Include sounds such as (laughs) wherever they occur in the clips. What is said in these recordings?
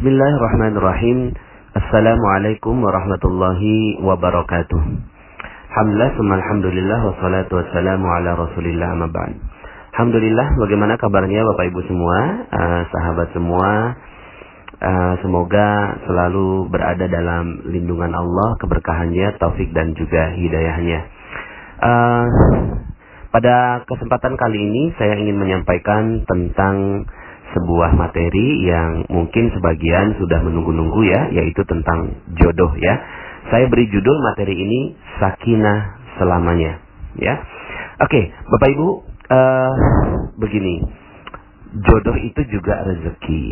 Bismillahirrahmanirrahim. Assalamualaikum warahmatullahi wabarakatuh. Alhamdulillah, alhamdulillah, wassalatu wassalamu ala rasulillah ba'd. Alhamdulillah, bagaimana kabarnya Bapak Ibu semua, uh, sahabat semua. Uh, semoga selalu berada dalam lindungan Allah, keberkahannya, taufik dan juga hidayahnya. Uh, pada kesempatan kali ini saya ingin menyampaikan tentang sebuah materi yang mungkin sebagian sudah menunggu-nunggu ya, yaitu tentang jodoh ya. Saya beri judul materi ini Sakinah selamanya ya. Oke, Bapak Ibu, uh, begini. Jodoh itu juga rezeki.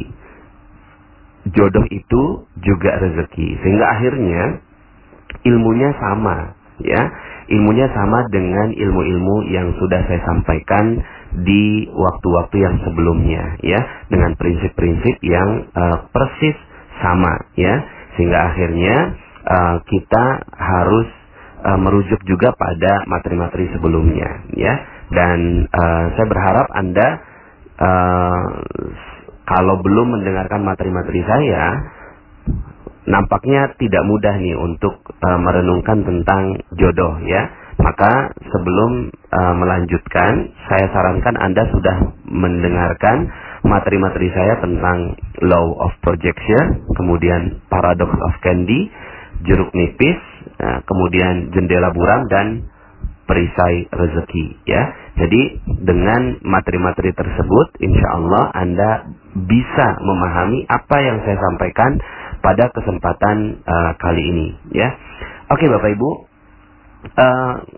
Jodoh itu juga rezeki. Sehingga akhirnya ilmunya sama ya. Ilmunya sama dengan ilmu-ilmu yang sudah saya sampaikan di waktu-waktu yang sebelumnya ya dengan prinsip-prinsip yang uh, persis sama ya sehingga akhirnya uh, kita harus uh, merujuk juga pada materi-materi sebelumnya ya. Dan uh, saya berharap anda uh, kalau belum mendengarkan materi-materi saya nampaknya tidak mudah nih untuk uh, merenungkan tentang jodoh ya maka sebelum uh, melanjutkan, saya sarankan Anda sudah mendengarkan materi-materi saya tentang law of projection, kemudian paradox of candy, jeruk nipis, uh, kemudian jendela buram dan perisai rezeki ya. Jadi dengan materi-materi tersebut insya Allah Anda bisa memahami apa yang saya sampaikan pada kesempatan uh, kali ini ya. Oke Bapak Ibu,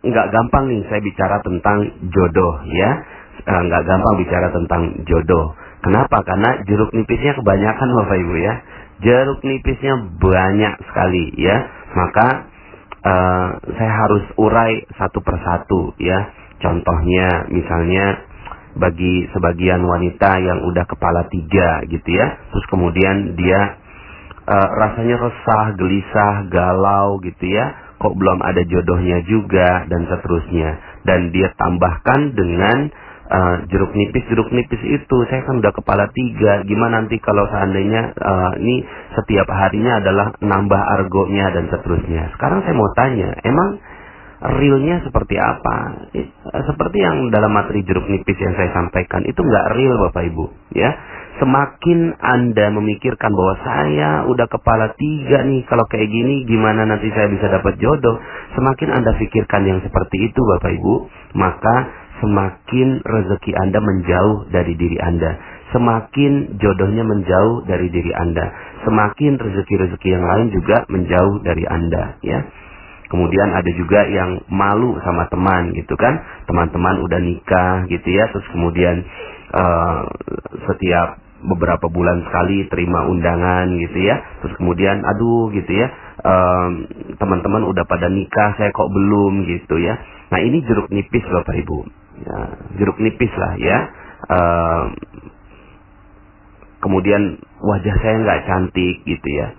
nggak uh, gampang nih saya bicara tentang jodoh ya. Eh, nggak uh, gampang bicara tentang jodoh. Kenapa? Karena jeruk nipisnya kebanyakan bapak ibu ya. Jeruk nipisnya banyak sekali ya. Maka uh, saya harus urai satu persatu ya. Contohnya misalnya bagi sebagian wanita yang udah kepala tiga gitu ya. Terus kemudian dia uh, rasanya resah gelisah galau gitu ya kok belum ada jodohnya juga dan seterusnya. Dan dia tambahkan dengan uh, jeruk nipis. Jeruk nipis itu saya kan udah kepala tiga. Gimana nanti kalau seandainya uh, ini setiap harinya adalah nambah argonya dan seterusnya? Sekarang saya mau tanya emang realnya seperti apa eh, seperti yang dalam materi jeruk nipis yang saya sampaikan itu nggak real bapak ibu ya semakin Anda memikirkan bahwa saya udah kepala tiga nih, kalau kayak gini gimana nanti saya bisa dapat jodoh, semakin Anda pikirkan yang seperti itu Bapak Ibu, maka semakin rezeki Anda menjauh dari diri Anda. Semakin jodohnya menjauh dari diri Anda. Semakin rezeki-rezeki yang lain juga menjauh dari Anda, ya. Kemudian ada juga yang malu sama teman gitu kan. Teman-teman udah nikah gitu ya. Terus kemudian uh, setiap beberapa bulan sekali terima undangan gitu ya. Terus kemudian aduh gitu ya. Teman-teman um, udah pada nikah saya kok belum gitu ya. Nah ini jeruk nipis bapak ibu. Ya, jeruk nipis lah ya. Um, kemudian wajah saya nggak cantik gitu ya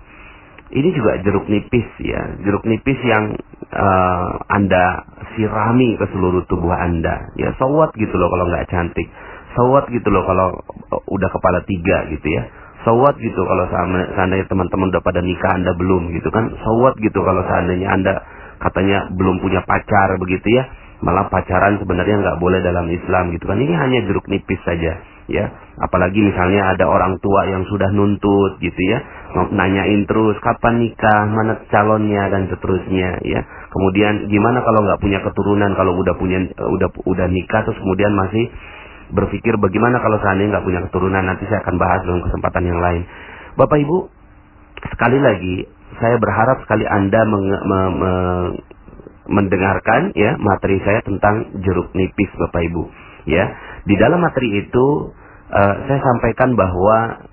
ini juga jeruk nipis ya. Jeruk nipis yang uh, anda sirami ke seluruh tubuh anda. Ya sowat gitu loh kalau nggak cantik. Sawat gitu loh kalau uh, udah kepala tiga gitu ya. Sawat gitu kalau seandainya teman-teman udah pada nikah anda belum gitu kan. Sawat gitu kalau seandainya anda katanya belum punya pacar begitu ya. Malah pacaran sebenarnya nggak boleh dalam Islam gitu kan. Ini hanya jeruk nipis saja ya. Apalagi misalnya ada orang tua yang sudah nuntut gitu ya. Nanyain terus kapan nikah? Mana calonnya? dan seterusnya ya. Kemudian gimana kalau nggak punya keturunan? Kalau udah punya udah udah nikah terus kemudian masih berpikir bagaimana kalau seandainya nggak punya keturunan? Nanti saya akan bahas dalam kesempatan yang lain. Bapak Ibu, sekali lagi saya berharap sekali Anda meng, me, me, mendengarkan ya materi saya tentang jeruk nipis Bapak Ibu. Ya, di dalam materi itu uh, saya sampaikan bahwa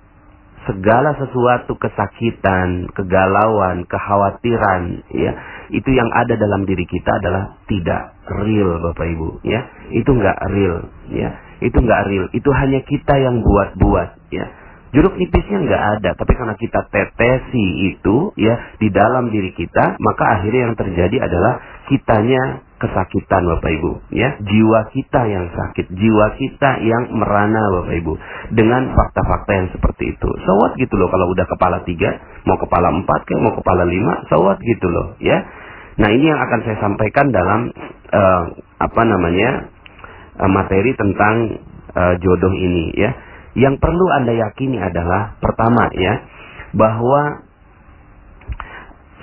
segala sesuatu kesakitan, kegalauan, kekhawatiran, ya, itu yang ada dalam diri kita adalah tidak real, Bapak Ibu, ya. Itu nggak real, ya itu nggak real. Itu hanya kita yang buat-buat, ya. Jeruk nipisnya nggak ada, tapi karena kita tetesi itu ya di dalam diri kita, maka akhirnya yang terjadi adalah kitanya kesakitan Bapak Ibu ya. Jiwa kita yang sakit jiwa kita yang merana Bapak Ibu dengan fakta-fakta yang seperti itu. Sawat gitu loh kalau udah kepala tiga mau kepala empat kayak mau kepala lima sawat gitu loh ya. Nah ini yang akan saya sampaikan dalam uh, apa namanya uh, materi tentang uh, jodoh ini ya. Yang perlu anda yakini adalah pertama ya bahwa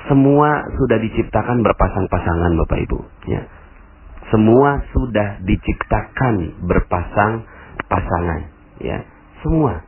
semua sudah diciptakan berpasang-pasangan Bapak Ibu ya. Semua sudah diciptakan berpasang pasangan ya. Semua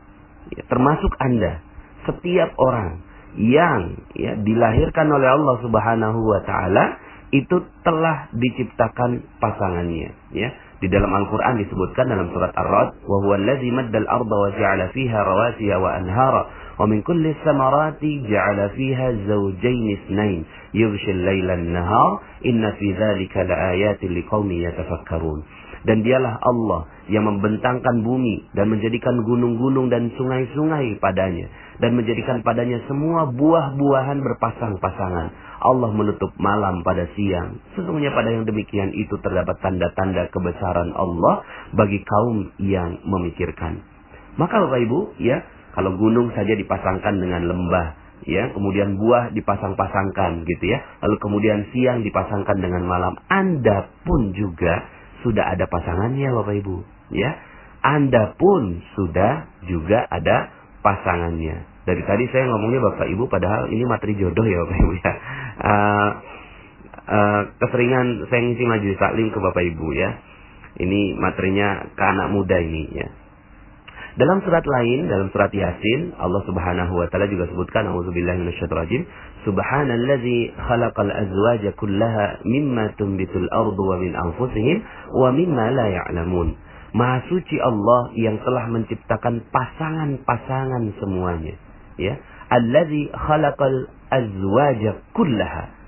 ya, termasuk Anda. Setiap orang yang ya dilahirkan oleh Allah Subhanahu wa taala itu telah diciptakan pasangannya ya. Di dalam Al-Qur'an disebutkan dalam surat Ar-Ra'd wa huwa allazi maddal arda wa ja'ala fiha rawasiya wa anhara ومن كل الثمرات جعل فيها زوجين اثنين يغشي الليل النهار إن في ذلك لآيات لقوم يتفكرون dan dialah Allah yang membentangkan bumi dan menjadikan gunung-gunung dan sungai-sungai padanya dan menjadikan padanya semua buah-buahan berpasang-pasangan. Allah menutup malam pada siang. Sesungguhnya pada yang demikian itu terdapat tanda-tanda kebesaran Allah bagi kaum yang memikirkan. Maka Bapak Ibu, ya, kalau gunung saja dipasangkan dengan lembah, ya, kemudian buah dipasang-pasangkan gitu ya. Lalu kemudian siang dipasangkan dengan malam. Anda pun juga sudah ada pasangannya Bapak Ibu, ya. Anda pun sudah juga ada pasangannya. Dari tadi saya ngomongnya Bapak Ibu padahal ini materi jodoh ya Bapak Ibu ya. Keseringan saya ngisi majelis taklim ke Bapak Ibu ya. Ini materinya ke anak muda ini ya. Dalam surat lain, dalam surat Yasin, Allah Subhanahu wa taala juga sebutkan auzubillahi minasyaitonir Subhanallazi khalaqal azwaja kullaha mimma tunbitul ardu wa min anfusihim wa mimma la ya'lamun. Maha suci Allah yang telah menciptakan pasangan-pasangan semuanya. Ya. Allazi khalaqal azwaja kullaha.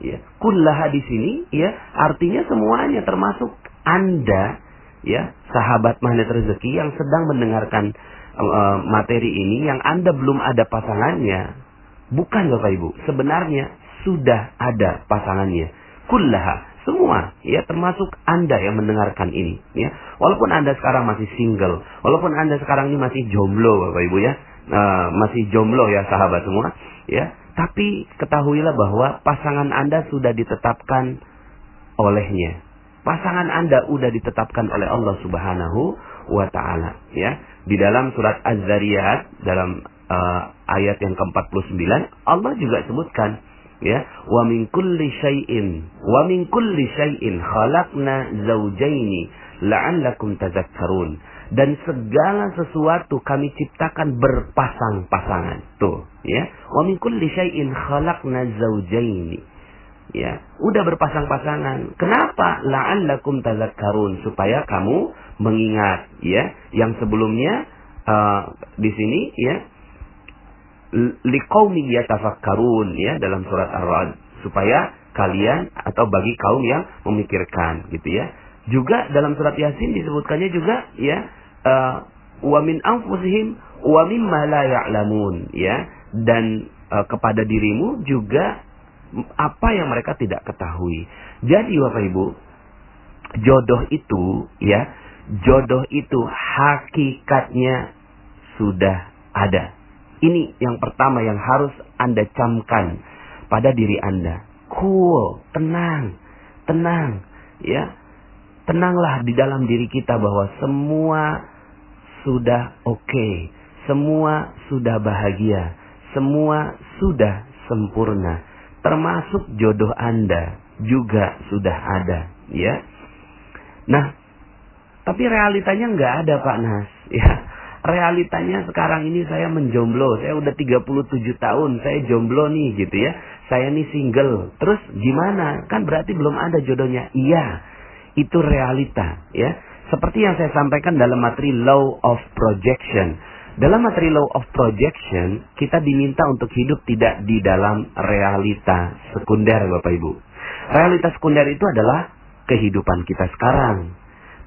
Ya. Kullaha di sini ya artinya semuanya termasuk Anda ya sahabat magnet rezeki yang sedang mendengarkan uh, materi ini yang Anda belum ada pasangannya bukan Bapak Ibu sebenarnya sudah ada pasangannya. Kullaha semua ya termasuk Anda yang mendengarkan ini ya. Walaupun Anda sekarang masih single walaupun Anda sekarang ini masih jomblo Bapak Ibu ya uh, masih jomblo ya sahabat semua ya tapi ketahuilah bahwa pasangan Anda sudah ditetapkan olehnya pasangan Anda sudah ditetapkan oleh Allah Subhanahu wa taala ya. Di dalam surat Az-Zariyat dalam uh, ayat yang ke-49 Allah juga sebutkan ya, wa min kulli syai'in wa min kulli syai'in khalaqna zawjaini la'allakum tadhakkarun. Dan segala sesuatu kami ciptakan berpasang-pasangan. Tuh, ya. Wa min kulli syai'in khalaqna zawjaini. Ya udah berpasang-pasangan. Kenapa? La'allakum tazakkarun supaya kamu mengingat ya yang sebelumnya uh, di sini ya liqaumin yatafakkarun ya dalam surat ar-ra'd. Supaya kalian atau bagi kaum yang memikirkan gitu ya. Juga dalam surat yasin disebutkannya juga ya uh, wa min anfusihim wa mimma ya dan uh, kepada dirimu juga apa yang mereka tidak ketahui. Jadi Bapak Ibu, jodoh itu ya, jodoh itu hakikatnya sudah ada. Ini yang pertama yang harus Anda camkan pada diri Anda. Cool, tenang, tenang, ya. Tenanglah di dalam diri kita bahwa semua sudah oke, okay. semua sudah bahagia, semua sudah sempurna termasuk jodoh Anda juga sudah ada, ya. Nah, tapi realitanya nggak ada Pak Nas, (laughs) ya. Realitanya sekarang ini saya menjomblo, saya udah 37 tahun, saya jomblo nih gitu ya. Saya nih single. Terus gimana? Kan berarti belum ada jodohnya. Iya, itu realita, ya. Seperti yang saya sampaikan dalam materi law of projection dalam materi law of projection, kita diminta untuk hidup tidak di dalam realita sekunder, Bapak Ibu. Realita sekunder itu adalah kehidupan kita sekarang.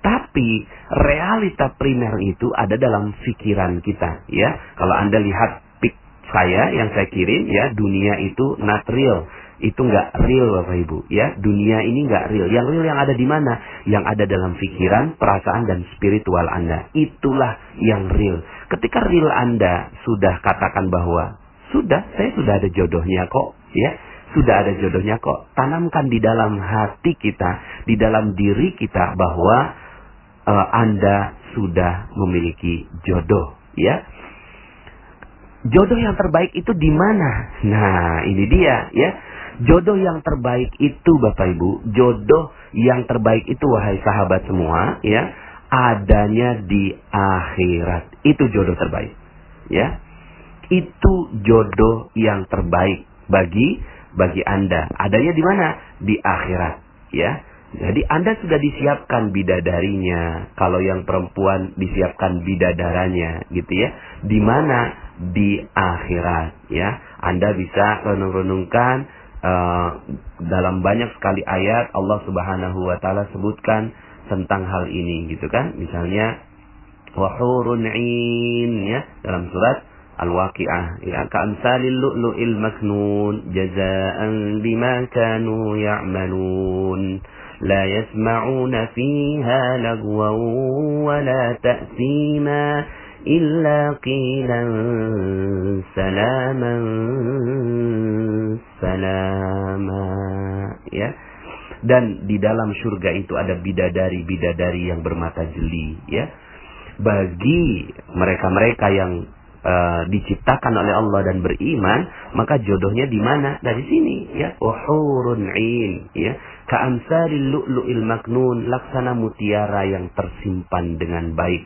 Tapi realita primer itu ada dalam pikiran kita, ya. Kalau Anda lihat pik saya yang saya kirim, ya, dunia itu not real. Itu nggak real Bapak Ibu. Ya dunia ini nggak real. Yang real yang ada di mana? Yang ada dalam pikiran perasaan dan spiritual Anda. Itulah yang real. Ketika real Anda sudah katakan bahwa sudah saya sudah ada jodohnya kok. Ya sudah ada jodohnya kok. Tanamkan di dalam hati kita di dalam diri kita bahwa uh, Anda sudah memiliki jodoh. Ya jodoh yang terbaik itu di mana? Nah ini dia. Ya Jodoh yang terbaik itu Bapak Ibu, jodoh yang terbaik itu wahai sahabat semua, ya, adanya di akhirat. Itu jodoh terbaik. Ya. Itu jodoh yang terbaik bagi bagi Anda. Adanya di mana? Di akhirat, ya. Jadi Anda sudah disiapkan bidadarinya. Kalau yang perempuan disiapkan bidadaranya, gitu ya. Di mana? Di akhirat, ya. Anda bisa renung-renungkan uh, dalam banyak sekali ayat Allah Subhanahu wa taala sebutkan tentang hal ini gitu kan? Misalnya wahurun in ya dalam surat Al-Waqi'ah. Ya ka'amsalil lu'lu'il maknun jazaan bima kanu ya'malun. La yasma'una fiha lagwan wa la ta'sima إلا قيلا سلاما سلاما ya dan di dalam surga itu ada bidadari-bidadari yang bermata jeli ya bagi mereka-mereka yang uh, diciptakan oleh Allah dan beriman maka jodohnya di mana dari sini ya uhurun ain ya ka'amsalil lu'lu'il maknun laksana mutiara yang tersimpan dengan baik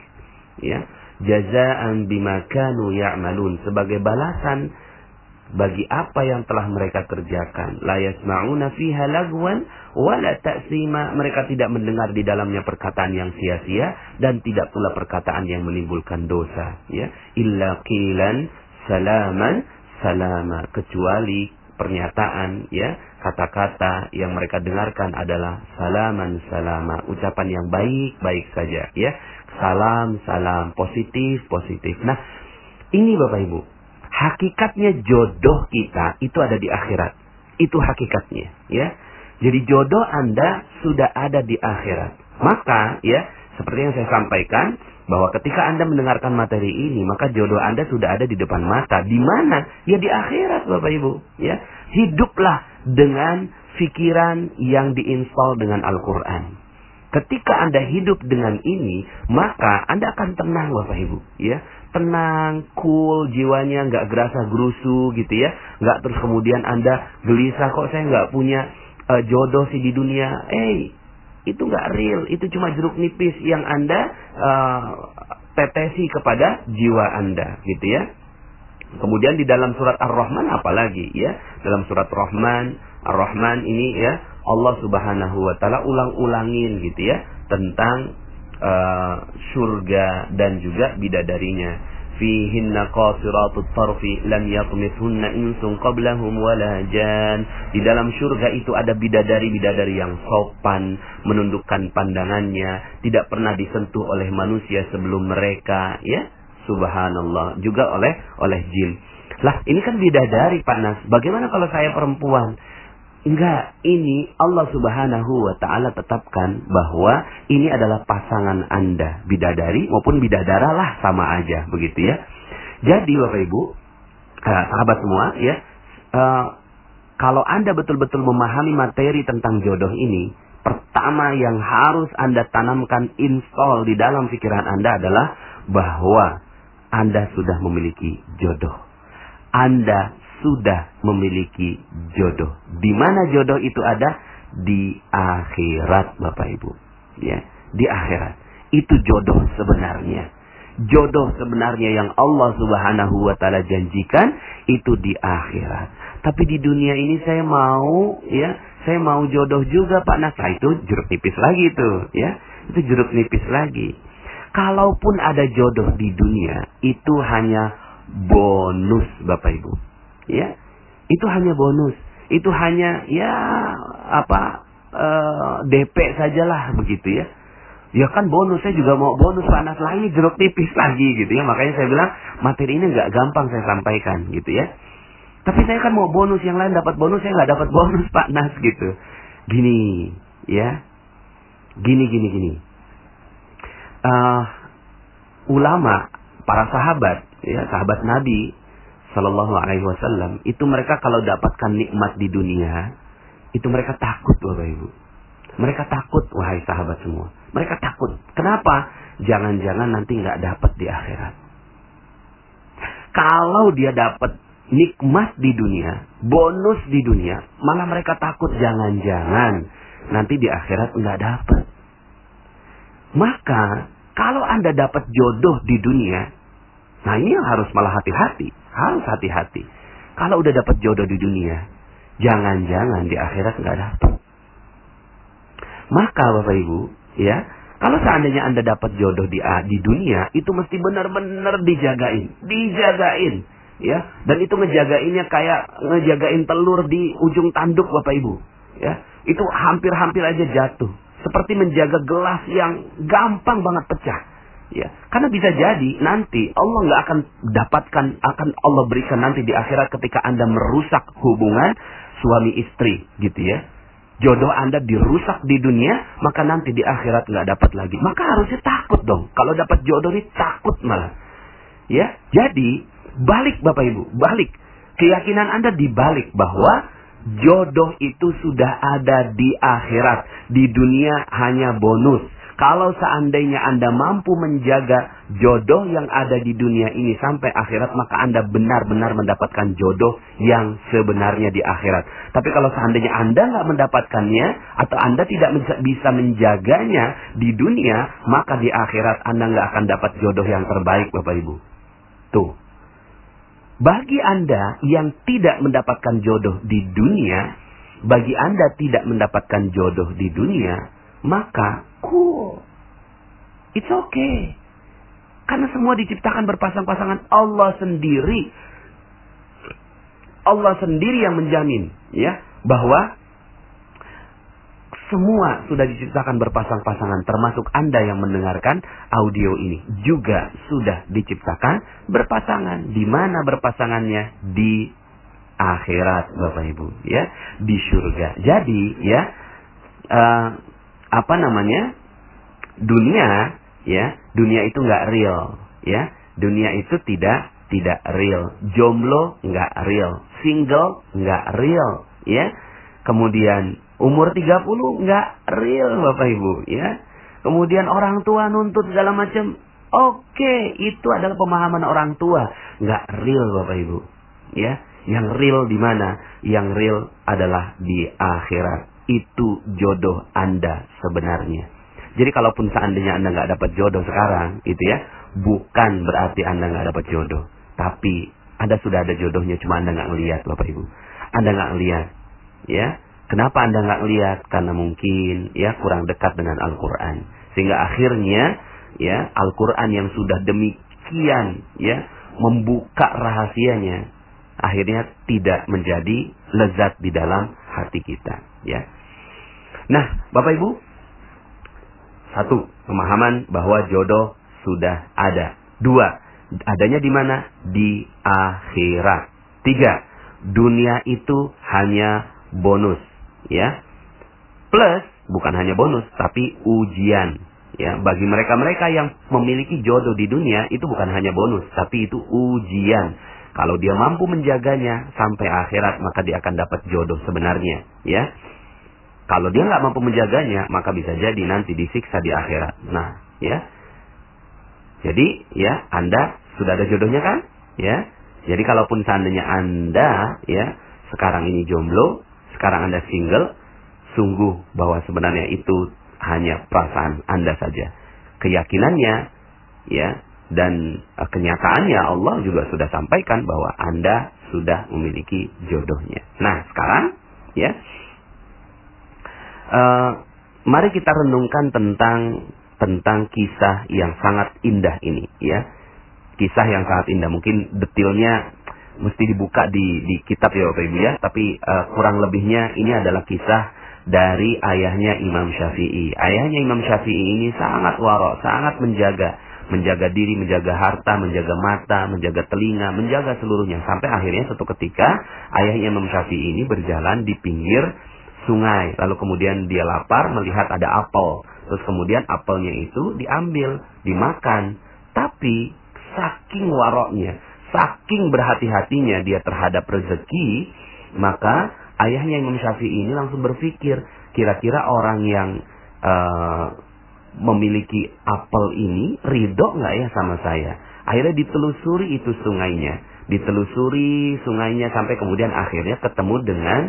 ya jazaan bima kanu ya'malun sebagai balasan bagi apa yang telah mereka kerjakan. La yasma'una fiha lagwan wala ta'sima. Mereka tidak mendengar di dalamnya perkataan yang sia-sia dan tidak pula perkataan yang menimbulkan dosa, ya. Illa qilan salaman salama kecuali pernyataan ya kata-kata yang mereka dengarkan adalah salaman salama ucapan yang baik-baik saja ya salam, salam, positif, positif. Nah, ini Bapak Ibu, hakikatnya jodoh kita itu ada di akhirat. Itu hakikatnya, ya. Jadi jodoh Anda sudah ada di akhirat. Maka, ya, seperti yang saya sampaikan, bahwa ketika Anda mendengarkan materi ini, maka jodoh Anda sudah ada di depan mata. Di mana? Ya di akhirat, Bapak Ibu. Ya, hiduplah dengan pikiran yang diinstal dengan Al-Quran. Ketika Anda hidup dengan ini, maka Anda akan tenang Bapak Ibu, ya. Tenang, cool, jiwanya nggak gerasa gerusu gitu ya. Nggak terus kemudian Anda gelisah kok saya nggak punya uh, jodoh sih di dunia. Eh, hey, itu nggak real, itu cuma jeruk nipis yang Anda uh, tetesi kepada jiwa Anda gitu ya. Kemudian di dalam surat Ar-Rahman apalagi ya? Dalam surat Rahman, Ar-Rahman ini ya Allah Subhanahu wa taala ulang-ulangin gitu ya tentang uh, surga dan juga bidadarinya. Fihinna qasiratut tarfi lam yatmithunna insun qablahum wala jan. Di dalam surga itu ada bidadari-bidadari yang sopan, menundukkan pandangannya, tidak pernah disentuh oleh manusia sebelum mereka, ya. Subhanallah, juga oleh oleh jin. Lah, ini kan bidadari panas. Bagaimana kalau saya perempuan? Enggak, ini Allah Subhanahu wa taala tetapkan bahwa ini adalah pasangan Anda, bidadari maupun bidadara lah sama aja begitu ya. Jadi Bapak Ibu, uh, sahabat semua ya, uh, kalau Anda betul-betul memahami materi tentang jodoh ini, pertama yang harus Anda tanamkan install di dalam pikiran Anda adalah bahwa Anda sudah memiliki jodoh. Anda sudah memiliki jodoh. Di mana jodoh itu ada? Di akhirat, Bapak Ibu. Ya, di akhirat. Itu jodoh sebenarnya. Jodoh sebenarnya yang Allah Subhanahu wa taala janjikan itu di akhirat. Tapi di dunia ini saya mau ya, saya mau jodoh juga Pak Nah, itu jeruk nipis lagi itu, ya. Itu jeruk nipis lagi. Kalaupun ada jodoh di dunia, itu hanya bonus Bapak Ibu ya itu hanya bonus itu hanya ya apa uh, eh, DP sajalah begitu ya ya kan bonus saya juga mau bonus panas lagi jeruk tipis lagi gitu ya makanya saya bilang materi ini nggak gampang saya sampaikan gitu ya Tapi saya kan mau bonus, yang lain dapat bonus, saya nggak dapat bonus (laughs) Pak Nas gitu. Gini, ya. Gini, gini, gini. Uh, ulama, para sahabat, ya sahabat Nabi Shallallahu Alaihi Wasallam itu mereka kalau dapatkan nikmat di dunia itu mereka takut bapak ibu. Mereka takut wahai sahabat semua. Mereka takut. Kenapa? Jangan-jangan nanti nggak dapat di akhirat. Kalau dia dapat nikmat di dunia bonus di dunia malah mereka takut. Jangan-jangan nanti di akhirat nggak dapat maka kalau anda dapat jodoh di dunia Nah ini yang harus malah hati-hati. Harus hati-hati. Kalau udah dapat jodoh di dunia, jangan-jangan di akhirat nggak dapat. Maka Bapak Ibu, ya, kalau seandainya Anda dapat jodoh di di dunia, itu mesti benar-benar dijagain, dijagain, ya. Dan itu ngejagainnya kayak ngejagain telur di ujung tanduk Bapak Ibu, ya. Itu hampir-hampir aja jatuh. Seperti menjaga gelas yang gampang banget pecah. Ya, karena bisa jadi nanti Allah nggak akan dapatkan, akan Allah berikan nanti di akhirat ketika anda merusak hubungan suami istri, gitu ya. Jodoh anda dirusak di dunia, maka nanti di akhirat nggak dapat lagi. Maka harusnya takut dong. Kalau dapat jodoh ini takut malah. Ya, jadi balik bapak ibu, balik. Keyakinan anda dibalik bahwa jodoh itu sudah ada di akhirat. Di dunia hanya bonus kalau seandainya Anda mampu menjaga jodoh yang ada di dunia ini sampai akhirat, maka Anda benar-benar mendapatkan jodoh yang sebenarnya di akhirat. Tapi kalau seandainya Anda nggak mendapatkannya, atau Anda tidak bisa menjaganya di dunia, maka di akhirat Anda nggak akan dapat jodoh yang terbaik, Bapak Ibu. Tuh. Bagi Anda yang tidak mendapatkan jodoh di dunia, bagi Anda tidak mendapatkan jodoh di dunia, maka cool. It's okay. Karena semua diciptakan berpasang-pasangan Allah sendiri. Allah sendiri yang menjamin ya bahwa semua sudah diciptakan berpasang-pasangan termasuk Anda yang mendengarkan audio ini juga sudah diciptakan berpasangan. Di mana berpasangannya? Di akhirat Bapak Ibu ya, di surga. Jadi ya uh, apa namanya? Dunia ya dunia itu nggak real ya. Dunia itu tidak tidak real. Jomblo nggak real. Single nggak real ya. Kemudian umur 30 nggak real bapak ibu ya. Kemudian orang tua nuntut segala macam. Oke itu adalah pemahaman orang tua. Nggak real bapak ibu ya. Yang real di mana? Yang real adalah di akhirat itu jodoh Anda sebenarnya. Jadi kalaupun seandainya Anda nggak dapat jodoh sekarang, itu ya, bukan berarti Anda nggak dapat jodoh. Tapi Anda sudah ada jodohnya, cuma Anda nggak ngelihat, Bapak Ibu. Anda nggak ngelihat, ya. Kenapa Anda nggak ngelihat? Karena mungkin ya kurang dekat dengan Al-Quran. Sehingga akhirnya ya Al-Quran yang sudah demikian ya membuka rahasianya akhirnya tidak menjadi lezat di dalam hati kita ya Nah, Bapak Ibu, satu, pemahaman bahwa jodoh sudah ada. Dua, adanya di mana? Di akhirat. Tiga, dunia itu hanya bonus, ya. Plus, bukan hanya bonus, tapi ujian. Ya, bagi mereka-mereka yang memiliki jodoh di dunia itu bukan hanya bonus, tapi itu ujian. Kalau dia mampu menjaganya sampai akhirat, maka dia akan dapat jodoh sebenarnya, ya. Kalau dia nggak mampu menjaganya, maka bisa jadi nanti disiksa di akhirat. Nah, ya. Jadi, ya, Anda sudah ada jodohnya kan? Ya. Jadi kalaupun seandainya Anda, ya, sekarang ini jomblo, sekarang Anda single, sungguh bahwa sebenarnya itu hanya perasaan Anda saja. Keyakinannya, ya, dan uh, kenyataannya Allah juga sudah sampaikan bahwa Anda sudah memiliki jodohnya. Nah, sekarang, ya, Uh, mari kita renungkan tentang tentang kisah yang sangat indah ini, ya. Kisah yang sangat indah. Mungkin detailnya mesti dibuka di di kitab ya Bapak Ibu ya, tapi uh, kurang lebihnya ini adalah kisah dari ayahnya Imam Syafi'i. Ayahnya Imam Syafi'i ini sangat warok, sangat menjaga menjaga diri, menjaga harta, menjaga mata, menjaga telinga, menjaga seluruhnya. Sampai akhirnya suatu ketika ayahnya Imam Syafi'i ini berjalan di pinggir sungai. Lalu kemudian dia lapar melihat ada apel. Terus kemudian apelnya itu diambil, dimakan. Tapi saking waroknya, saking berhati-hatinya dia terhadap rezeki, maka ayahnya Imam Syafi'i ini langsung berpikir, kira-kira orang yang uh, memiliki apel ini ridho nggak ya sama saya? Akhirnya ditelusuri itu sungainya, ditelusuri sungainya sampai kemudian akhirnya ketemu dengan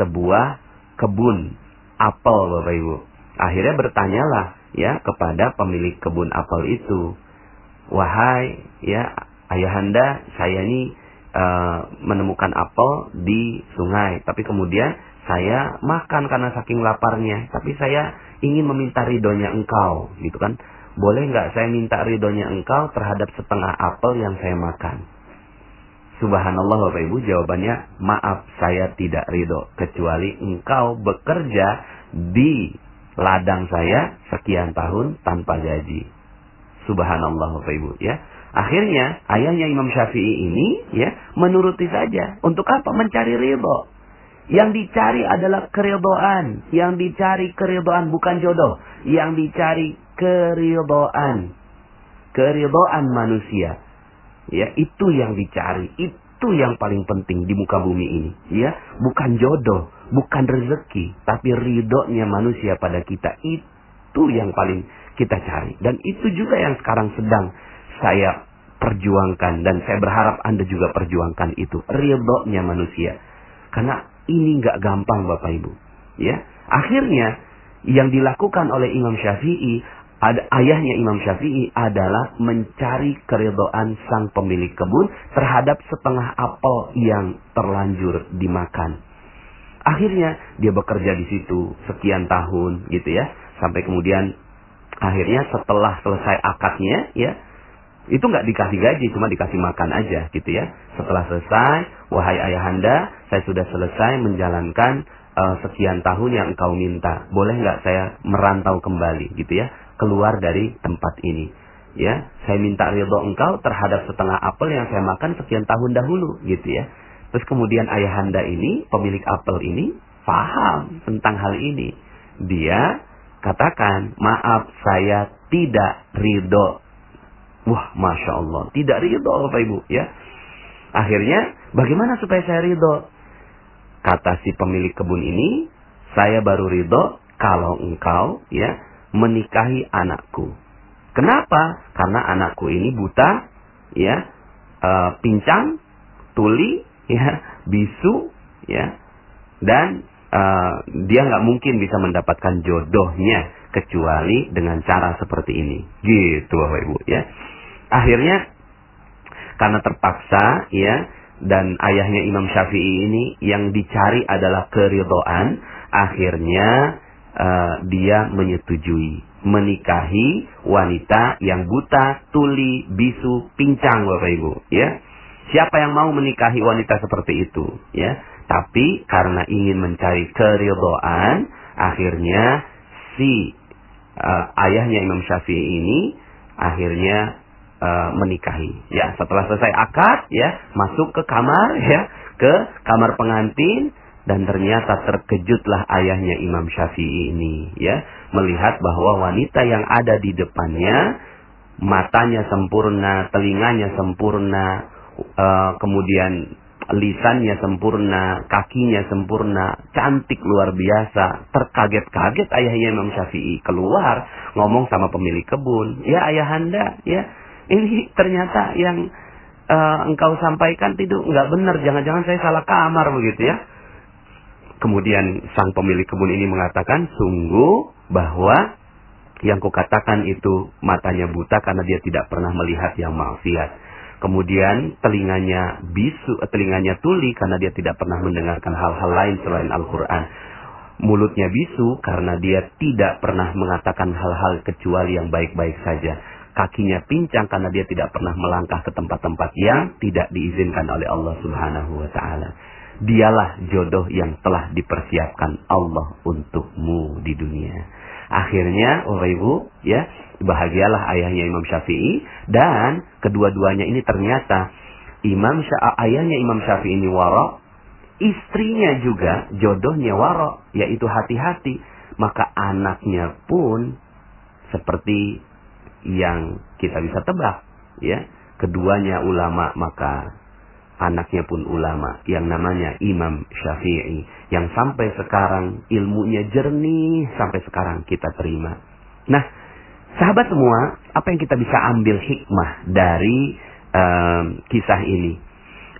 sebuah kebun apel Bapak Ibu. Akhirnya bertanyalah ya kepada pemilik kebun apel itu. Wahai ya ayahanda, saya ini uh, menemukan apel di sungai, tapi kemudian saya makan karena saking laparnya, tapi saya ingin meminta ridhonya engkau, gitu kan? Boleh nggak saya minta ridhonya engkau terhadap setengah apel yang saya makan? Subhanallah Bapak Ibu jawabannya maaf saya tidak ridho kecuali engkau bekerja di ladang saya sekian tahun tanpa gaji. Subhanallah Bapak Ibu ya. Akhirnya ayahnya Imam Syafi'i ini ya menuruti saja. Untuk apa? Mencari ridho. Yang dicari adalah keridhaan. Yang dicari keridhaan bukan jodoh. Yang dicari keridhaan. Keridhaan manusia Ya, itu yang dicari. Itu yang paling penting di muka bumi ini. Ya, bukan jodoh, bukan rezeki, tapi ridhonya manusia pada kita. Itu yang paling kita cari. Dan itu juga yang sekarang sedang saya perjuangkan dan saya berharap Anda juga perjuangkan itu. Ridhonya manusia. Karena ini nggak gampang Bapak Ibu. Ya, akhirnya yang dilakukan oleh Imam Syafi'i ada ayahnya Imam Syafi'i adalah mencari keridoan sang pemilik kebun terhadap setengah apel yang terlanjur dimakan. Akhirnya dia bekerja di situ sekian tahun gitu ya, sampai kemudian akhirnya setelah selesai akadnya ya, itu nggak dikasih gaji, cuma dikasih makan aja gitu ya. Setelah selesai, wahai ayahanda, saya sudah selesai menjalankan uh, sekian tahun yang engkau minta. Boleh nggak saya merantau kembali gitu ya? Keluar dari tempat ini. Ya, saya minta ridho engkau terhadap setengah apel yang saya makan sekian tahun dahulu, gitu ya. Terus kemudian ayahanda ini, pemilik apel ini, paham tentang hal ini. Dia katakan, maaf saya tidak ridho. Wah, masya Allah, tidak ridho Bapak Ibu, ya. Akhirnya, bagaimana supaya saya ridho? Kata si pemilik kebun ini, saya baru ridho kalau engkau, ya, menikahi anakku. Kenapa? Karena anakku ini buta, ya, e, pincang, tuli, (laughs) ya, bisu, ya, dan e, dia nggak mungkin bisa mendapatkan jodohnya kecuali dengan cara seperti ini. Gitu, Bapak Ibu, ya. Akhirnya karena terpaksa, ya, dan ayahnya Imam Syafi'i ini yang dicari adalah keridoan, akhirnya uh, dia menyetujui menikahi wanita yang buta, tuli, bisu, pincang Bapak Ibu, ya. Siapa yang mau menikahi wanita seperti itu, ya? Tapi karena ingin mencari keridhaan, akhirnya si uh, ayahnya Imam Syafi'i ini akhirnya uh, menikahi. Ya, setelah selesai akad, ya, masuk ke kamar, ya, ke kamar pengantin, dan ternyata terkejutlah ayahnya Imam Syafi'i ini ya. Melihat bahwa wanita yang ada di depannya matanya sempurna, telinganya sempurna, uh, kemudian lisannya sempurna, kakinya sempurna, cantik luar biasa. Terkaget-kaget ayahnya Imam Syafi'i. Keluar ngomong sama pemilik kebun, "Ya ayahanda, ya, ini ternyata yang uh, engkau sampaikan itu nggak benar, jangan-jangan saya salah kamar begitu ya." Kemudian sang pemilik kebun ini mengatakan, sungguh bahwa yang kukatakan itu matanya buta karena dia tidak pernah melihat yang maksiat. Kemudian telinganya bisu, eh, telinganya tuli karena dia tidak pernah mendengarkan hal-hal lain selain Al-Quran. Mulutnya bisu karena dia tidak pernah mengatakan hal-hal kecuali yang baik-baik saja. Kakinya pincang karena dia tidak pernah melangkah ke tempat-tempat yang tidak diizinkan oleh Allah Subhanahu wa taala. Dialah jodoh yang telah dipersiapkan Allah untukmu di dunia. Akhirnya, Bapak Ibu, ya, bahagialah ayahnya Imam Syafi'i dan kedua-duanya ini ternyata Imam ayahnya Imam Syafi'i ini waro, istrinya juga jodohnya waro, yaitu hati-hati. Maka anaknya pun seperti yang kita bisa tebak, ya. Keduanya ulama, maka anaknya pun ulama yang namanya Imam Syafi'i yang sampai sekarang ilmunya jernih sampai sekarang kita terima. Nah, sahabat semua, apa yang kita bisa ambil hikmah dari um, kisah ini?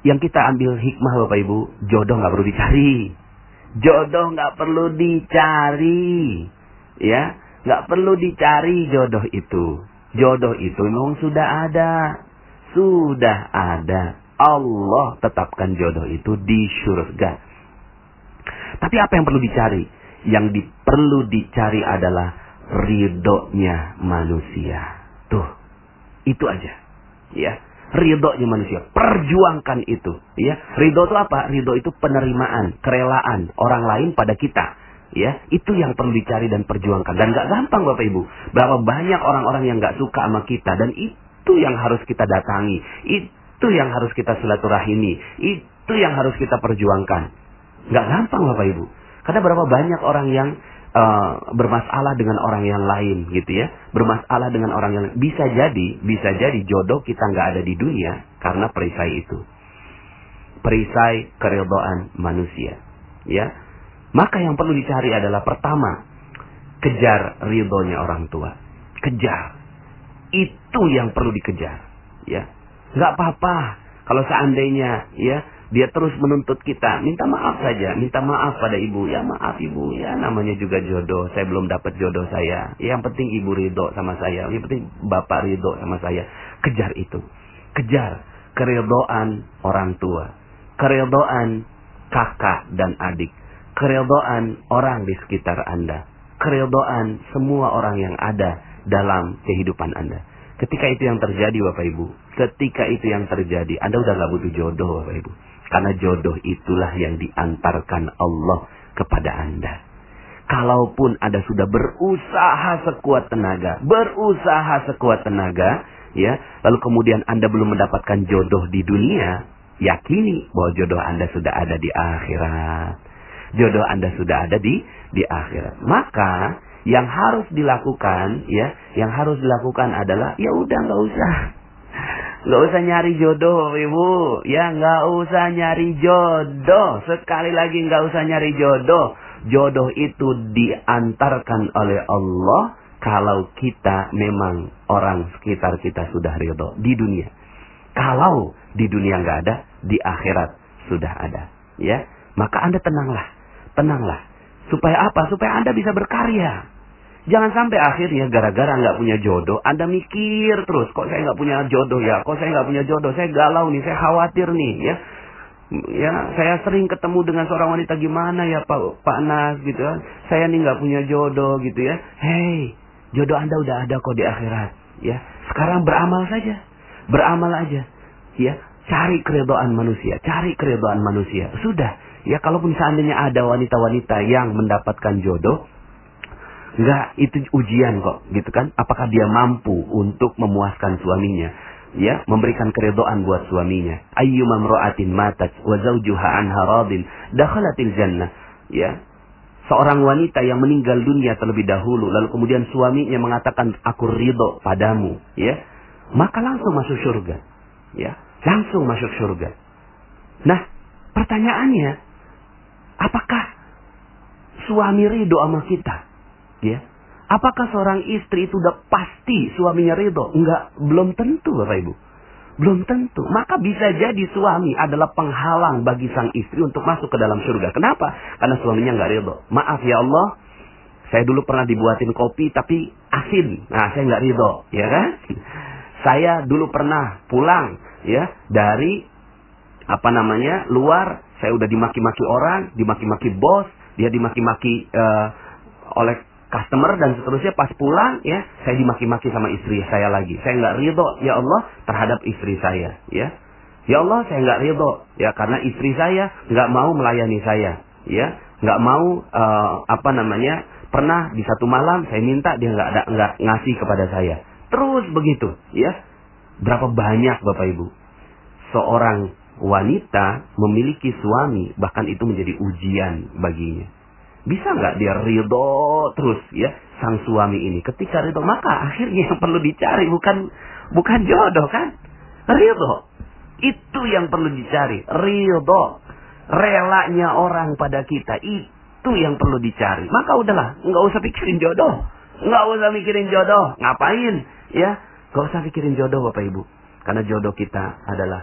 Yang kita ambil hikmah Bapak Ibu, jodoh nggak perlu dicari. Jodoh nggak perlu dicari. Ya, nggak perlu dicari jodoh itu. Jodoh itu memang sudah ada. Sudah ada. Allah tetapkan jodoh itu di surga. Tapi apa yang perlu dicari? Yang di, perlu dicari adalah ridhonya manusia. Tuh, itu aja. Ya, ridhonya manusia. Perjuangkan itu. Ya, ridho itu apa? Ridho itu penerimaan, kerelaan orang lain pada kita. Ya, itu yang perlu dicari dan perjuangkan. Dan gak gampang Bapak Ibu. Berapa banyak orang-orang yang gak suka sama kita. Dan itu yang harus kita datangi. Itu yang harus kita silaturahimi. Itu yang harus kita perjuangkan. Gak gampang Bapak Ibu. Karena berapa banyak orang yang uh, bermasalah dengan orang yang lain gitu ya. Bermasalah dengan orang yang bisa jadi, bisa jadi jodoh kita nggak ada di dunia karena perisai itu. Perisai keridhaan manusia. Ya. Maka yang perlu dicari adalah pertama, kejar ridhonya orang tua. Kejar. Itu yang perlu dikejar. Ya. Nggak apa-apa kalau seandainya ya dia terus menuntut kita, minta maaf saja, minta maaf pada ibu. Ya maaf ibu, ya namanya juga jodoh. Saya belum dapat jodoh saya. Yang penting ibu ridho sama saya. Yang penting bapak ridho sama saya. Kejar itu. Kejar keridhaan orang tua. Keridhaan kakak dan adik. Keridhaan orang di sekitar Anda. Keridhaan semua orang yang ada dalam kehidupan Anda. Ketika itu yang terjadi Bapak Ibu. Ketika itu yang terjadi. Anda udah gak butuh jodoh Bapak Ibu. Karena jodoh itulah yang diantarkan Allah kepada Anda. Kalaupun Anda sudah berusaha sekuat tenaga, berusaha sekuat tenaga, ya, lalu kemudian Anda belum mendapatkan jodoh di dunia, yakini bahwa jodoh Anda sudah ada di akhirat. Jodoh Anda sudah ada di di akhirat. Maka yang harus dilakukan, ya, yang harus dilakukan adalah ya udah nggak usah Nggak usah nyari jodoh, ibu. Ya, nggak usah nyari jodoh. Sekali lagi nggak usah nyari jodoh. Jodoh itu diantarkan oleh Allah kalau kita memang orang sekitar kita sudah ridho di dunia. Kalau di dunia nggak ada, di akhirat sudah ada. Ya, maka anda tenanglah, tenanglah. Supaya apa? Supaya anda bisa berkarya. Jangan sampai akhirnya gara-gara nggak punya jodoh, Anda mikir terus, kok saya nggak punya jodoh ya, kok saya nggak punya jodoh, saya galau nih, saya khawatir nih, ya. Ya, saya sering ketemu dengan seorang wanita gimana ya Pak Pak Nas gitu kan. Saya nih nggak punya jodoh gitu ya. Hei, jodoh Anda udah ada kok di akhirat, ya. Sekarang beramal saja. Beramal aja. Ya, cari keridhaan manusia, cari keridhaan manusia. Sudah. Ya, kalaupun seandainya ada wanita-wanita yang mendapatkan jodoh, Enggak, itu ujian kok, gitu kan? Apakah dia mampu untuk memuaskan suaminya? Ya, memberikan keredoan buat suaminya. Ayyuma mra'atin matat wa zawjuha anha radin dakhalatil jannah. Ya. Seorang wanita yang meninggal dunia terlebih dahulu lalu kemudian suaminya mengatakan aku ridho padamu, ya. Maka langsung masuk surga. Ya, langsung masuk surga. Nah, pertanyaannya, apakah suami ridho sama kita? Ya. Apakah seorang istri itu udah pasti suaminya ridho? Enggak, belum tentu Bapak Ibu. Belum tentu. Maka bisa jadi suami adalah penghalang bagi sang istri untuk masuk ke dalam surga. Kenapa? Karena suaminya enggak ridho. Maaf ya Allah, saya dulu pernah dibuatin kopi tapi asin. Nah, saya enggak ridho, ya kan? Saya dulu pernah pulang ya dari apa namanya luar. Saya udah dimaki-maki orang, dimaki-maki bos, dia dimaki-maki uh, oleh customer dan seterusnya. Pas pulang ya saya dimaki-maki sama istri saya lagi. Saya nggak ridho ya Allah terhadap istri saya ya. Ya Allah saya nggak ridho ya karena istri saya nggak mau melayani saya ya. Nggak mau uh, apa namanya pernah di satu malam saya minta dia nggak ada nggak ngasih kepada saya. Terus begitu ya. Berapa banyak bapak ibu? Seorang wanita memiliki suami bahkan itu menjadi ujian baginya. Bisa nggak dia ridho terus ya sang suami ini? Ketika ridho maka akhirnya yang perlu dicari bukan bukan jodoh kan? Ridho. Itu yang perlu dicari. Ridho. Relanya orang pada kita itu yang perlu dicari. Maka udahlah, nggak usah pikirin jodoh, nggak usah mikirin jodoh, ngapain? Ya, nggak usah pikirin jodoh bapak ibu, karena jodoh kita adalah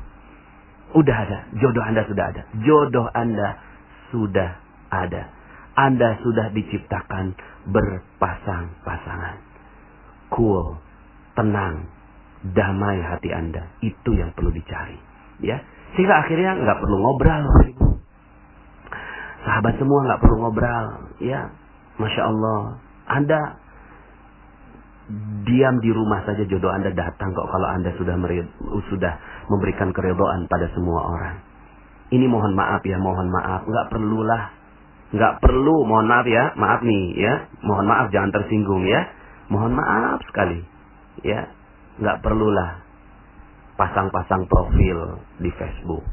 Udah ada, jodoh Anda sudah ada. Jodoh Anda sudah ada. Anda sudah diciptakan berpasang-pasangan. Cool, tenang, damai hati Anda. Itu yang perlu dicari. Ya, sehingga akhirnya nggak perlu ngobrol. Sahabat semua nggak perlu ngobrol, ya. Masya Allah, Anda diam di rumah saja jodoh Anda datang kok kalau Anda sudah sudah memberikan keridhaan pada semua orang. Ini mohon maaf ya, mohon maaf, nggak perlulah, nggak perlu, mohon maaf ya, maaf nih ya, mohon maaf jangan tersinggung ya, mohon maaf sekali, ya, nggak perlulah pasang-pasang profil di Facebook,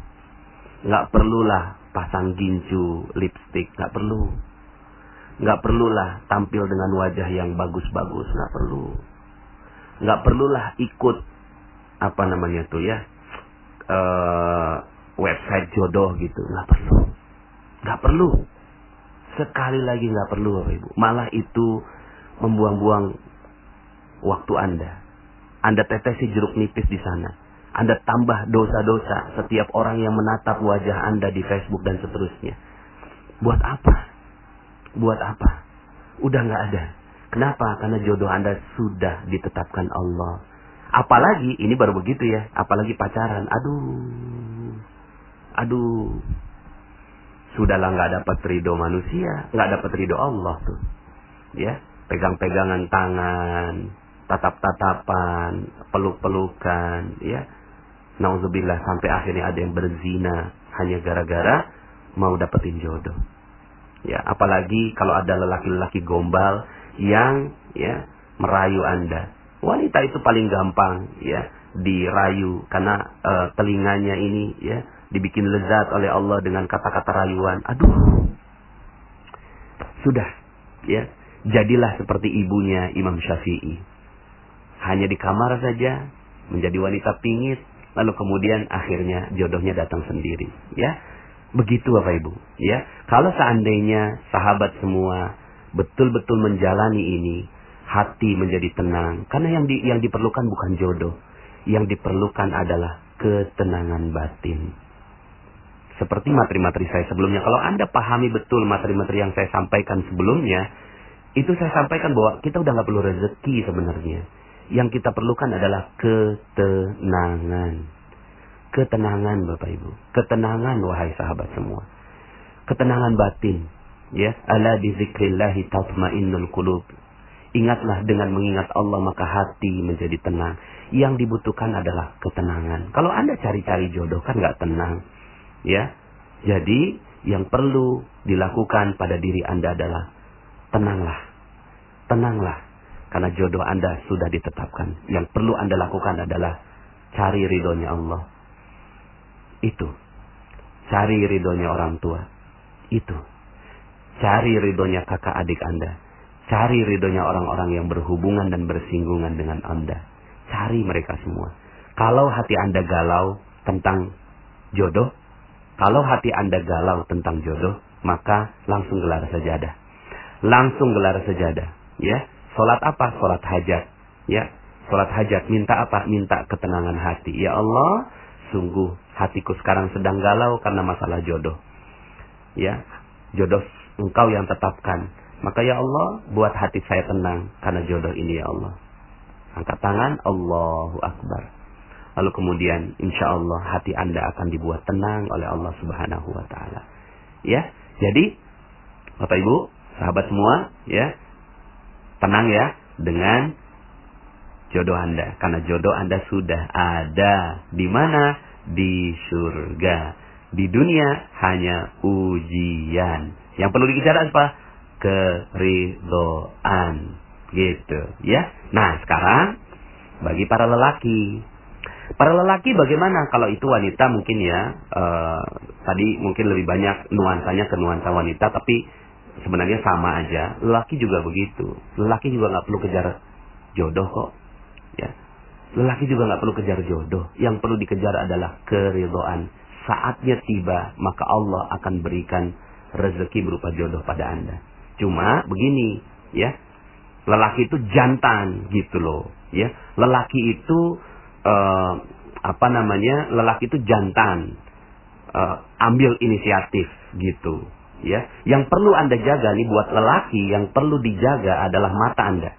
nggak perlulah pasang gincu, lipstick, nggak perlu, nggak perlulah tampil dengan wajah yang bagus-bagus, nggak perlu, nggak perlulah ikut apa namanya tuh ya uh, website jodoh gitu. Nggak perlu. Nggak perlu. Sekali lagi nggak perlu bapak ibu. Malah itu membuang-buang waktu anda. Anda tetesi jeruk nipis di sana. Anda tambah dosa-dosa setiap orang yang menatap wajah anda di Facebook dan seterusnya. Buat apa buat apa udah nggak ada kenapa karena jodoh anda sudah ditetapkan Allah Apalagi ini baru begitu ya, apalagi pacaran. Aduh. Aduh. Sudahlah nggak dapat ridho manusia, nggak dapat ridho Allah tuh. Ya, pegang-pegangan tangan, tatap-tatapan, peluk-pelukan, ya. Nauzubillah sampai akhirnya ada yang berzina hanya gara-gara mau dapetin jodoh. Ya, apalagi kalau ada lelaki-lelaki gombal yang ya merayu Anda Wanita itu paling gampang ya dirayu karena uh, telinganya ini ya dibikin lezat oleh Allah dengan kata-kata rayuan. Aduh. Sudah ya. Jadilah seperti ibunya Imam Syafi'i. Hanya di kamar saja menjadi wanita pingit lalu kemudian akhirnya jodohnya datang sendiri ya. Begitu Bapak Ibu ya. Kalau seandainya sahabat semua betul-betul menjalani ini hati menjadi tenang. Karena yang di, yang diperlukan bukan jodoh. Yang diperlukan adalah ketenangan batin. Seperti materi-materi saya sebelumnya. Kalau Anda pahami betul materi-materi yang saya sampaikan sebelumnya, itu saya sampaikan bahwa kita udah nggak perlu rezeki sebenarnya. Yang kita perlukan adalah ketenangan. Ketenangan Bapak Ibu. Ketenangan wahai sahabat semua. Ketenangan batin. Ya, ala bi zikrillahi tatmainnul qulub. Ingatlah dengan mengingat Allah maka hati menjadi tenang. Yang dibutuhkan adalah ketenangan. Kalau Anda cari-cari jodoh kan nggak tenang. Ya. Jadi yang perlu dilakukan pada diri Anda adalah tenanglah. Tenanglah. Karena jodoh Anda sudah ditetapkan. Yang perlu Anda lakukan adalah cari ridhonya Allah. Itu. Cari ridhonya orang tua. Itu. Cari ridhonya kakak adik Anda Cari ridhonya orang-orang yang berhubungan dan bersinggungan dengan Anda. Cari mereka semua. Kalau hati Anda galau tentang jodoh, kalau hati Anda galau tentang jodoh, maka langsung gelar sajadah. Langsung gelar sajadah, ya. Salat apa? Salat hajat, ya. Salat hajat minta apa? Minta ketenangan hati. Ya Allah, sungguh hatiku sekarang sedang galau karena masalah jodoh. Ya, jodoh engkau yang tetapkan. Maka ya Allah, buat hati saya tenang karena jodoh ini ya Allah. Angkat tangan, Allahu Akbar. Lalu kemudian insya Allah hati anda akan dibuat tenang oleh Allah subhanahu wa ta'ala. Ya, jadi Bapak Ibu, sahabat semua, ya, tenang ya dengan jodoh anda. Karena jodoh anda sudah ada. Di mana? Di surga. Di dunia hanya ujian. Yang perlu dikejar apa? Keridoan. Gitu, ya. Nah, sekarang bagi para lelaki. Para lelaki bagaimana kalau itu wanita mungkin ya uh, tadi mungkin lebih banyak nuansanya ke nuansa wanita tapi sebenarnya sama aja. Lelaki juga begitu. Lelaki juga nggak perlu kejar jodoh kok. Ya. Lelaki juga nggak perlu kejar jodoh. Yang perlu dikejar adalah keridoan. Saatnya tiba maka Allah akan berikan rezeki berupa jodoh pada anda. Cuma begini ya lelaki itu jantan gitu loh ya lelaki itu uh, apa namanya lelaki itu jantan uh, ambil inisiatif gitu ya yang perlu anda jaga nih buat lelaki yang perlu dijaga adalah mata anda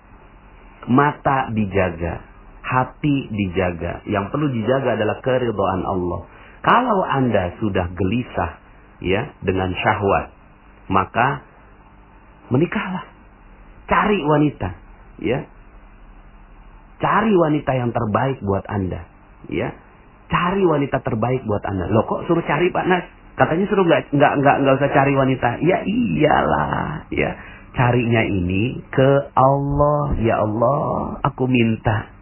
mata dijaga hati dijaga yang perlu dijaga adalah keridhaan Allah kalau anda sudah gelisah ya dengan syahwat maka menikahlah Cari wanita, ya. Cari wanita yang terbaik buat Anda, ya. Cari wanita terbaik buat Anda. Loh kok suruh cari Pak Nas? Katanya suruh nggak nggak nggak nggak usah cari wanita. Ya iyalah, ya. Carinya ini ke Allah, ya Allah, aku minta.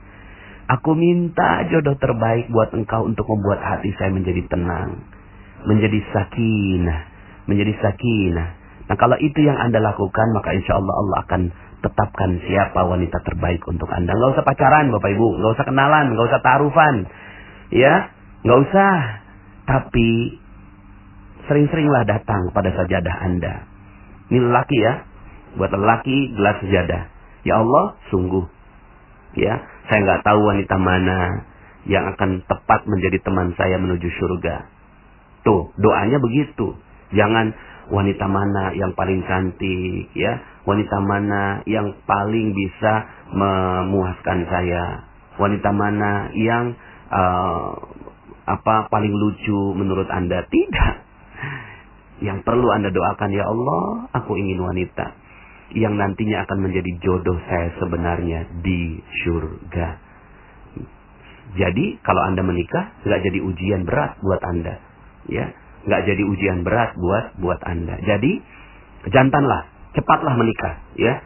Aku minta jodoh terbaik buat engkau untuk membuat hati saya menjadi tenang. Menjadi sakinah. Menjadi sakinah Nah kalau itu yang Anda lakukan maka insya Allah Allah akan tetapkan siapa wanita terbaik untuk Anda. Nggak usah pacaran Bapak Ibu, nggak usah kenalan, nggak usah taruhan, ya, nggak usah. Tapi sering-seringlah datang pada sajadah Anda. Ini lelaki ya, buat lelaki gelas sajadah. Ya Allah, sungguh, ya, saya nggak tahu wanita mana yang akan tepat menjadi teman saya menuju surga. Tuh, doanya begitu. Jangan wanita mana yang paling cantik ya. Wanita mana yang paling bisa memuaskan saya. Wanita mana yang uh, apa paling lucu menurut anda? Tidak. Yang perlu anda doakan ya Allah aku ingin wanita yang nantinya akan menjadi jodoh saya sebenarnya di surga jadi kalau anda menikah nggak jadi ujian berat buat anda ya nggak jadi ujian berat buat buat Anda. Jadi jantanlah, cepatlah menikah, ya.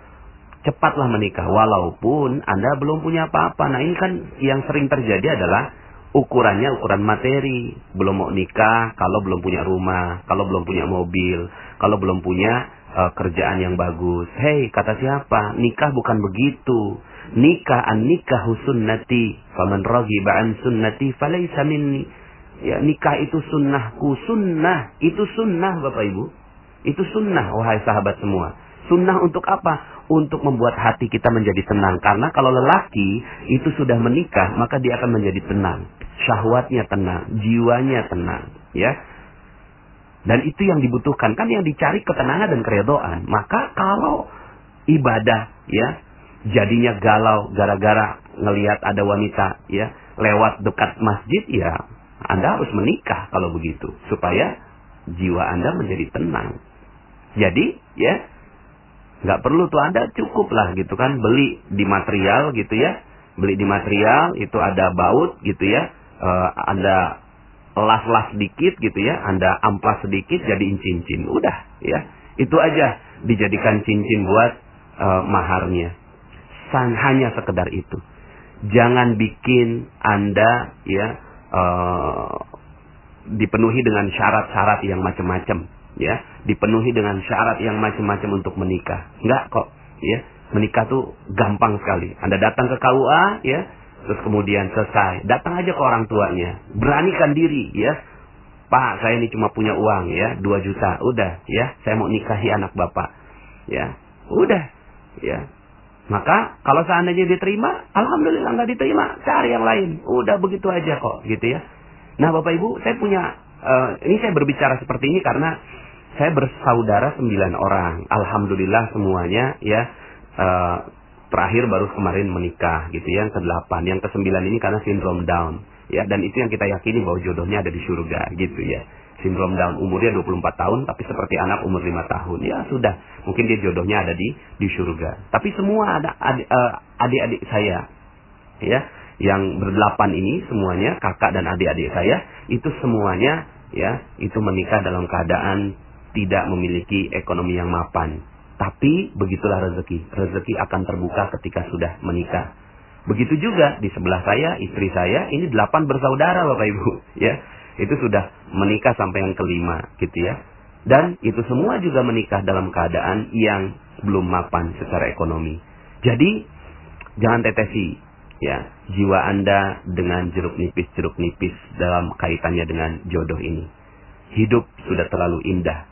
Cepatlah menikah walaupun Anda belum punya apa-apa. Nah, ini kan yang sering terjadi adalah ukurannya ukuran materi. Belum mau nikah kalau belum punya rumah, kalau belum punya mobil, kalau belum punya uh, kerjaan yang bagus. Hei, kata siapa? Nikah bukan begitu. Nikah an nikah sunnati. Faman raghiba an sunnati falaysa minni Ya, nikah itu sunnahku. Sunnah. Itu sunnah Bapak Ibu. Itu sunnah wahai sahabat semua. Sunnah untuk apa? Untuk membuat hati kita menjadi tenang. Karena kalau lelaki itu sudah menikah, maka dia akan menjadi tenang. Syahwatnya tenang, jiwanya tenang, ya. Dan itu yang dibutuhkan. Kan yang dicari ketenangan dan keredoan. Maka kalau ibadah, ya, jadinya galau gara-gara ngelihat ada wanita, ya, lewat dekat masjid, ya, anda harus menikah kalau begitu supaya jiwa Anda menjadi tenang. Jadi ya nggak perlu tuh Anda cukup lah gitu kan beli di material gitu ya beli di material itu ada baut gitu ya uh, Anda las-las sedikit gitu ya Anda amplas sedikit jadi cincin udah ya. Itu aja dijadikan cincin buat uh, maharnya. San hanya sekedar itu. Jangan bikin Anda ya uh, dipenuhi dengan syarat-syarat yang macam-macam ya. Dipenuhi dengan syarat yang macam-macam untuk menikah. Enggak kok ya. Menikah tuh gampang sekali. Anda datang ke KUA ya terus kemudian selesai. Datang aja ke orang tuanya. Beranikan diri ya. Pak saya ini cuma punya uang ya. 2 juta. Udah ya. Saya mau nikahi anak bapak ya. Udah ya. Maka kalau seandainya diterima, alhamdulillah nggak diterima, cari yang lain. Udah begitu aja kok, gitu ya. Nah, Bapak Ibu, saya punya uh, ini saya berbicara seperti ini karena saya bersaudara sembilan orang. Alhamdulillah semuanya ya. Uh, terakhir baru kemarin menikah gitu ya. Yang ke delapan, yang ke sembilan ini karena sindrom Down ya. Dan itu yang kita yakini bahwa jodohnya ada di surga gitu ya. Sindrom Down umurnya 24 tahun tapi seperti anak umur 5 tahun. Ya sudah. Mungkin dia jodohnya ada di di surga. Tapi semua ada eh, adik-adik saya ya yang berdelapan ini semuanya kakak dan adik-adik saya itu semuanya ya itu menikah dalam keadaan tidak memiliki ekonomi yang mapan tapi begitulah rezeki rezeki akan terbuka ketika sudah menikah Begitu juga di sebelah saya, istri saya, ini delapan bersaudara Bapak Ibu. (laughs) ya Itu sudah menikah sampai yang kelima gitu ya. Dan itu semua juga menikah dalam keadaan yang belum mapan secara ekonomi. Jadi jangan tetesi ya jiwa Anda dengan jeruk nipis jeruk nipis dalam kaitannya dengan jodoh ini. Hidup sudah terlalu indah.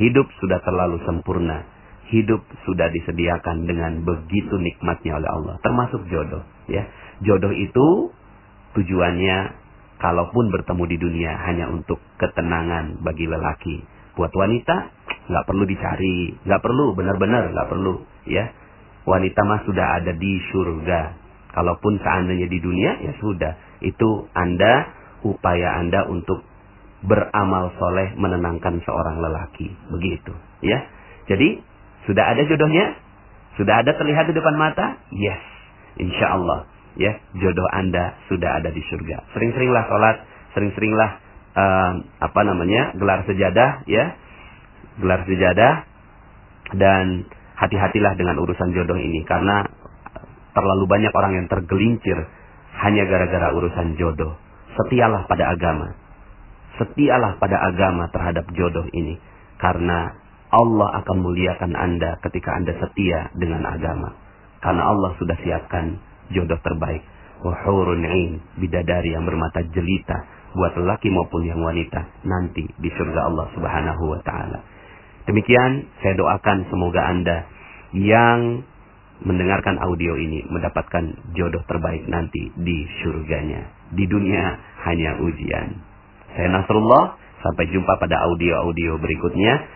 Hidup sudah terlalu sempurna hidup sudah disediakan dengan begitu nikmatnya oleh Allah, termasuk jodoh, ya. Jodoh itu tujuannya kalaupun bertemu di dunia hanya untuk ketenangan bagi lelaki. Buat wanita nggak perlu dicari, nggak perlu, benar-benar nggak perlu, ya. Wanita mah sudah ada di surga. Kalaupun seandainya di dunia ya sudah, itu Anda upaya Anda untuk beramal soleh menenangkan seorang lelaki, begitu, ya. Jadi sudah ada jodohnya? Sudah ada terlihat di depan mata? Yes. Insya Allah. Ya, jodoh Anda sudah ada di surga. Sering-seringlah sholat, sering-seringlah uh, apa namanya gelar sejadah, ya, gelar sejadah, dan hati-hatilah dengan urusan jodoh ini karena terlalu banyak orang yang tergelincir hanya gara-gara urusan jodoh. Setialah pada agama. Setialah pada agama terhadap jodoh ini karena Allah akan muliakan Anda ketika Anda setia dengan agama. Karena Allah sudah siapkan jodoh terbaik. Wahurun ain, bidadari yang bermata jelita buat lelaki maupun yang wanita nanti di surga Allah Subhanahu wa taala. Demikian saya doakan semoga Anda yang mendengarkan audio ini mendapatkan jodoh terbaik nanti di surganya. Di dunia hanya ujian. Saya Nasrullah, sampai jumpa pada audio-audio berikutnya.